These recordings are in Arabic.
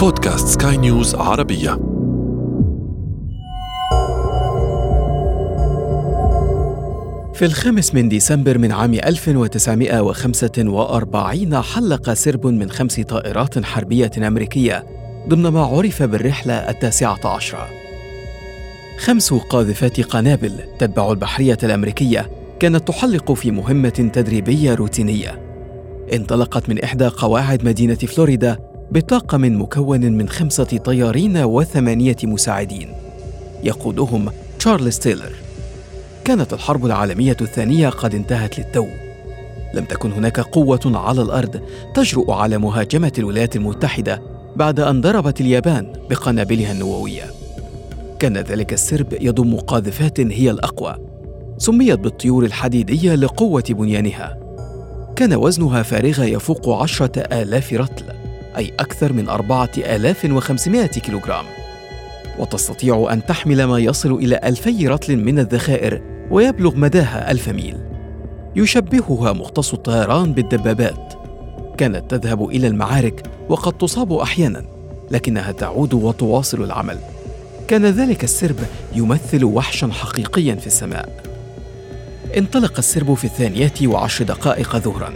بودكاست سكاي نيوز عربية. في الخامس من ديسمبر من عام 1945 حلق سرب من خمس طائرات حربية أمريكية ضمن ما عرف بالرحلة التاسعة عشرة. خمس قاذفات قنابل تتبع البحرية الأمريكية كانت تحلق في مهمة تدريبية روتينية. انطلقت من إحدى قواعد مدينة فلوريدا بطاقم مكون من خمسة طيارين وثمانية مساعدين. يقودهم تشارلز تايلر. كانت الحرب العالمية الثانية قد انتهت للتو. لم تكن هناك قوة على الأرض تجرؤ على مهاجمة الولايات المتحدة بعد أن ضربت اليابان بقنابلها النووية. كان ذلك السرب يضم قاذفات هي الأقوى. سميت بالطيور الحديدية لقوة بنيانها. كان وزنها فارغة يفوق عشرة آلاف رطل. أي أكثر من أربعة آلاف وخمسمائة كيلوغرام. وتستطيع أن تحمل ما يصل إلى ألفي رطل من الذخائر ويبلغ مداها ألف ميل. يشبهها مختص الطيران بالدبابات. كانت تذهب إلى المعارك وقد تصاب أحيانا لكنها تعود وتواصل العمل. كان ذلك السرب يمثل وحشا حقيقيا في السماء. انطلق السرب في الثانية وعشر دقائق ظهرا.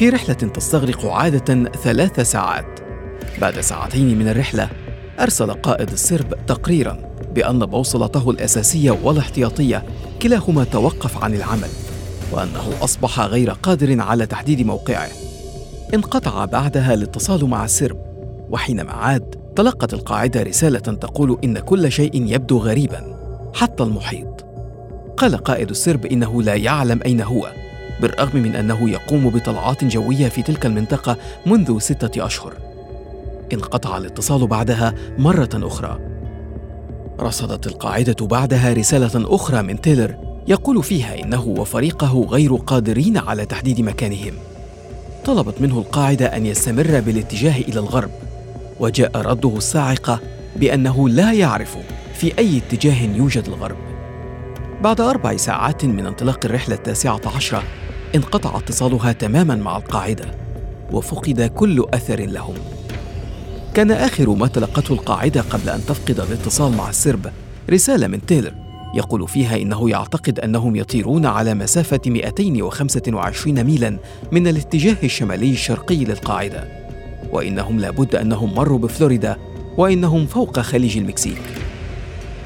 في رحلة تستغرق عادة ثلاث ساعات. بعد ساعتين من الرحلة أرسل قائد السرب تقريرا بأن بوصلته الأساسية والاحتياطية كلاهما توقف عن العمل وأنه أصبح غير قادر على تحديد موقعه. انقطع بعدها الاتصال مع السرب وحينما عاد تلقت القاعدة رسالة تقول إن كل شيء يبدو غريبا حتى المحيط. قال قائد السرب إنه لا يعلم أين هو. بالرغم من أنه يقوم بطلعات جوية في تلك المنطقة منذ ستة أشهر. انقطع الاتصال بعدها مرة أخرى. رصدت القاعدة بعدها رسالة أخرى من تيلر يقول فيها إنه وفريقه غير قادرين على تحديد مكانهم. طلبت منه القاعدة أن يستمر بالاتجاه إلى الغرب وجاء رده الصاعقة بأنه لا يعرف في أي اتجاه يوجد الغرب. بعد أربع ساعات من انطلاق الرحلة التاسعة عشرة انقطع اتصالها تماما مع القاعدة وفقد كل أثر لهم. كان آخر ما تلقته القاعدة قبل أن تفقد الاتصال مع السرب رسالة من تيلر يقول فيها إنه يعتقد أنهم يطيرون على مسافة 225 ميلا من الاتجاه الشمالي الشرقي للقاعدة وإنهم لابد أنهم مروا بفلوريدا وإنهم فوق خليج المكسيك.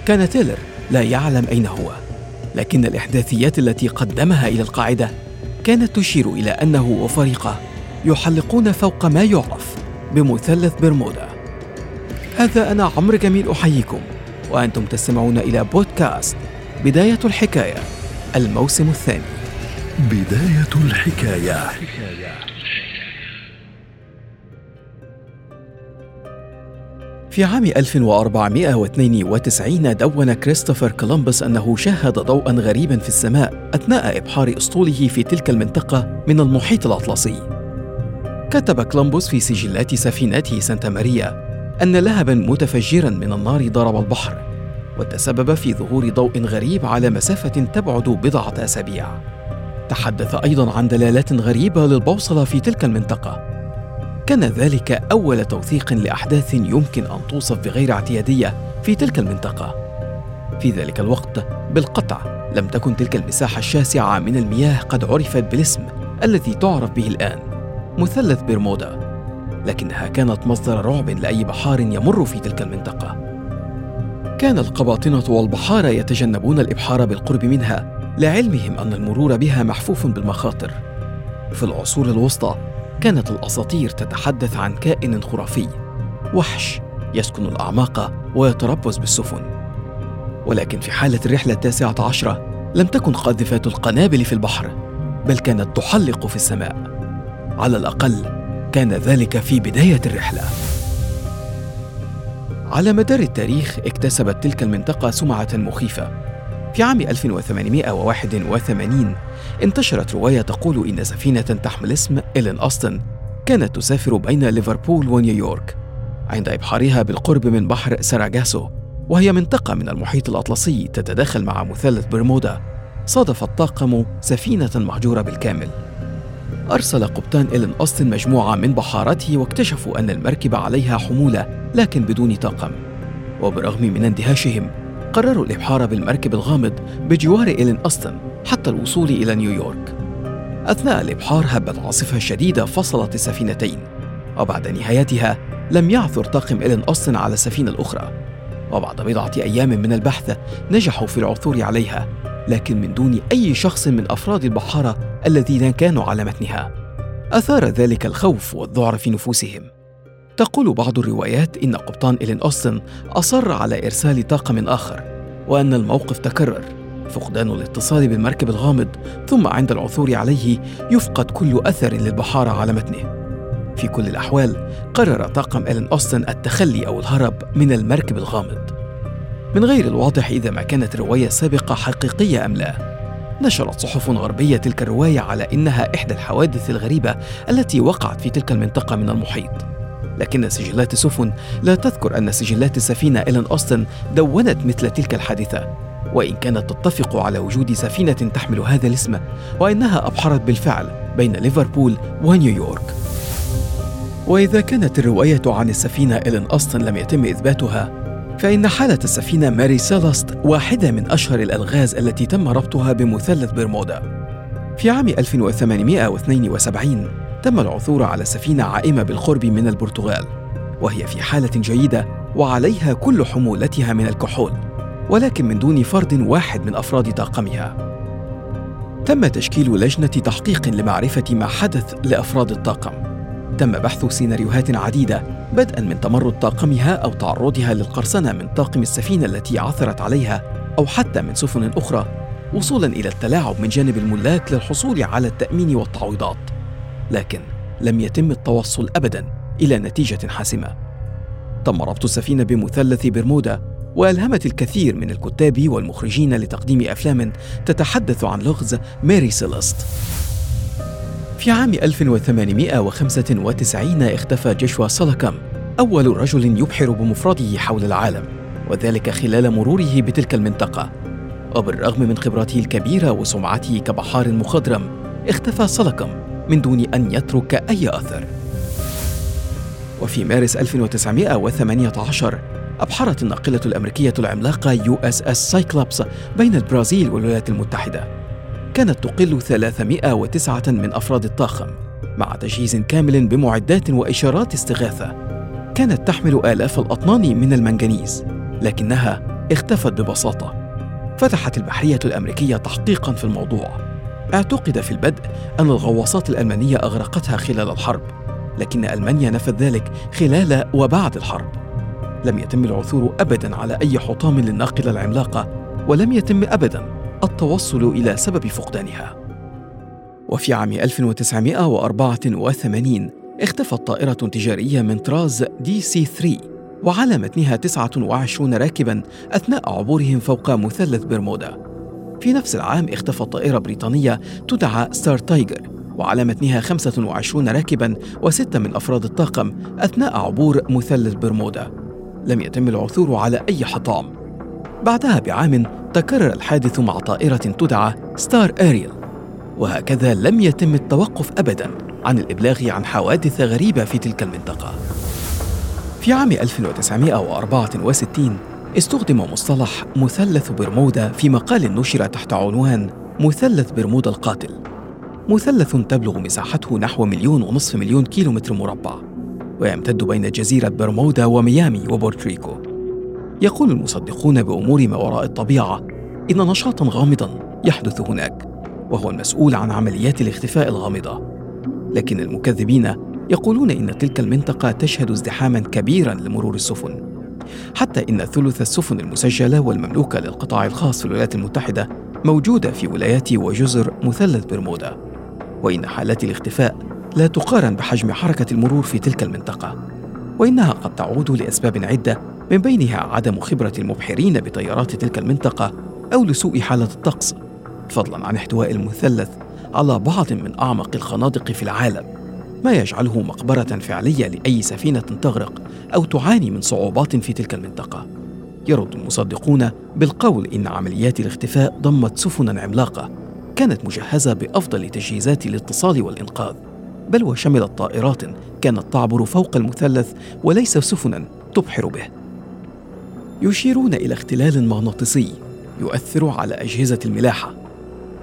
كان تيلر لا يعلم أين هو لكن الإحداثيات التي قدمها إلى القاعدة كانت تشير إلى أنه وفريقه يحلقون فوق ما يعرف بمثلث برمودا. هذا أنا عمرو جميل أحييكم وأنتم تستمعون إلى بودكاست بداية الحكاية الموسم الثاني. بداية الحكاية. في عام 1492 دوّن كريستوفر كولومبوس أنه شاهد ضوءا غريبا في السماء أثناء إبحار أسطوله في تلك المنطقة من المحيط الأطلسي. كتب كولومبوس في سجلات سفينته سانتا ماريا أن لهبا متفجرا من النار ضرب البحر وتسبب في ظهور ضوء غريب على مسافة تبعد بضعة أسابيع. تحدث أيضا عن دلالات غريبة للبوصلة في تلك المنطقة. كان ذلك أول توثيق لأحداث يمكن أن توصف بغير اعتيادية في تلك المنطقة. في ذلك الوقت بالقطع لم تكن تلك المساحة الشاسعة من المياه قد عرفت بالاسم الذي تعرف به الآن مثلث برمودا، لكنها كانت مصدر رعب لأي بحار يمر في تلك المنطقة. كان القباطنة والبحارة يتجنبون الإبحار بالقرب منها لعلمهم أن المرور بها محفوف بالمخاطر. في العصور الوسطى كانت الأساطير تتحدث عن كائن خرافي وحش يسكن الأعماق ويتربص بالسفن. ولكن في حالة الرحلة التاسعة عشرة لم تكن قاذفات القنابل في البحر بل كانت تحلق في السماء. على الأقل كان ذلك في بداية الرحلة. على مدار التاريخ اكتسبت تلك المنطقة سمعة مخيفة. في عام 1881 انتشرت رواية تقول إن سفينة تحمل اسم إلين أوستن كانت تسافر بين ليفربول ونيويورك عند إبحارها بالقرب من بحر ساراجاسو وهي منطقة من المحيط الأطلسي تتداخل مع مثلث برمودا صادف الطاقم سفينة مهجورة بالكامل. أرسل قبطان إلين أوستن مجموعة من بحارته واكتشفوا أن المركبة عليها حمولة لكن بدون طاقم. وبرغم من اندهاشهم قرروا الإبحار بالمركب الغامض بجوار إيلين أستن حتى الوصول إلى نيويورك. أثناء الإبحار هبت عاصفة شديدة فصلت السفينتين وبعد نهايتها لم يعثر طاقم إيلين أستن على السفينة الأخرى. وبعد بضعة أيام من البحث نجحوا في العثور عليها لكن من دون أي شخص من أفراد البحارة الذين كانوا على متنها. أثار ذلك الخوف والذعر في نفوسهم. تقول بعض الروايات إن قبطان إلين أوستن أصر على إرسال طاقم آخر وأن الموقف تكرر. فقدان الاتصال بالمركب الغامض ثم عند العثور عليه يفقد كل أثر للبحارة على متنه. في كل الأحوال قرر طاقم إلين أوستن التخلي أو الهرب من المركب الغامض. من غير الواضح إذا ما كانت الرواية السابقة حقيقية أم لا. نشرت صحف غربية تلك الرواية على إنها إحدى الحوادث الغريبة التي وقعت في تلك المنطقة من المحيط. لكن سجلات السفن لا تذكر أن سجلات السفينة إيلين أوستن دونت مثل تلك الحادثة. وإن كانت تتفق على وجود سفينة تحمل هذا الاسم وإنها أبحرت بالفعل بين ليفربول ونيويورك. وإذا كانت الرواية عن السفينة إيلين أوستن لم يتم إثباتها فإن حالة السفينة ماري سيلاست واحدة من أشهر الألغاز التي تم ربطها بمثلث برمودا. في عام 1872 تم العثور على سفينة عائمة بالقرب من البرتغال وهي في حالة جيدة وعليها كل حمولتها من الكحول ولكن من دون فرد واحد من أفراد طاقمها. تم تشكيل لجنة تحقيق لمعرفة ما حدث لأفراد الطاقم. تم بحث سيناريوهات عديدة بدءا من تمرد طاقمها أو تعرضها للقرصنة من طاقم السفينة التي عثرت عليها أو حتى من سفن أخرى وصولا إلى التلاعب من جانب الملاك للحصول على التأمين والتعويضات. لكن لم يتم التوصل ابدا إلى نتيجة حاسمة. تم ربط السفينة بمثلث برمودا وألهمت الكثير من الكتاب والمخرجين لتقديم أفلام تتحدث عن لغز ماري سيلست في عام 1895 اختفى جشوا سلاكام أول رجل يبحر بمفرده حول العالم وذلك خلال مروره بتلك المنطقة. وبالرغم من خبرته الكبيرة وسمعته كبحار مخضرم اختفى سلاكام من دون أن يترك أي أثر. وفي مارس 1918 أبحرت الناقلة الأمريكية العملاقة يو إس إس سايكلوبس بين البرازيل والولايات المتحدة. كانت تقل 309 من أفراد الطاقم مع تجهيز كامل بمعدات وإشارات استغاثة كانت تحمل آلاف الأطنان من المنجنيز لكنها اختفت ببساطة. فتحت البحرية الأمريكية تحقيقا في الموضوع. اعتقد في البدء أن الغواصات الألمانية أغرقتها خلال الحرب لكن ألمانيا نفت ذلك خلال وبعد الحرب. لم يتم العثور أبدا على أي حطام للناقلة العملاقة ولم يتم أبدا التوصل إلى سبب فقدانها. وفي عام 1984 اختفت طائرة تجارية من طراز دي سي 3 وعلى متنها 29 راكبا أثناء عبورهم فوق مثلث برمودا. في نفس العام اختفت طائرة بريطانية تدعى ستار تايجر وعلى متنها 25 راكبا وستة من أفراد الطاقم أثناء عبور مثلث برمودا. لم يتم العثور على أي حطام. بعدها بعام تكرر الحادث مع طائرة تدعى ستار أريل. وهكذا لم يتم التوقف أبدا عن الإبلاغ عن حوادث غريبة في تلك المنطقة. في عام 1964 استخدم مصطلح مثلث برمودا في مقال نشر تحت عنوان مثلث برمودا القاتل. مثلث تبلغ مساحته نحو مليون ونصف مليون كيلومتر مربع ويمتد بين جزيرة برمودا وميامي وبورتريكو. يقول المصدقون بأمور ما وراء الطبيعة إن نشاطا غامضا يحدث هناك وهو المسؤول عن عمليات الاختفاء الغامضة. لكن المكذبين يقولون إن تلك المنطقة تشهد ازدحاما كبيرا لمرور السفن. حتى إن ثلث السفن المسجلة والمملوكة للقطاع الخاص في الولايات المتحدة موجودة في ولايات وجزر مثلث برمودا. وإن حالات الاختفاء لا تقارن بحجم حركة المرور في تلك المنطقة. وإنها قد تعود لأسباب عدة من بينها عدم خبرة المبحرين بتيارات تلك المنطقة أو لسوء حالة الطقس فضلا عن احتواء المثلث على بعض من أعمق الخنادق في العالم. ما يجعله مقبرة فعلية لأي سفينة تغرق أو تعاني من صعوبات في تلك المنطقة. يرد المصدقون بالقول إن عمليات الاختفاء ضمت سفنا عملاقة كانت مجهزة بأفضل تجهيزات الاتصال والإنقاذ، بل وشملت طائرات كانت تعبر فوق المثلث وليس سفنا تبحر به يشيرون إلى اختلال مغناطيسي يؤثر على أجهزة الملاحة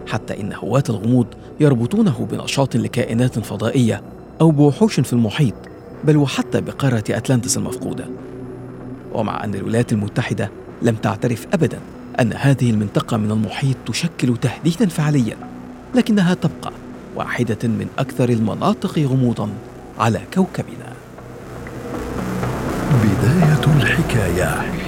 حتى إن هواة الغموض يربطونه بنشاط لكائنات فضائية أو بوحوش في المحيط بل وحتى بقارة أتلانتس المفقودة. ومع أن الولايات المتحدة لم تعترف ابدا أن هذه المنطقة من المحيط تشكل تهديدا فعليا لكنها تبقى واحدة من أكثر المناطق غموضا على كوكبنا. بداية الحكاية.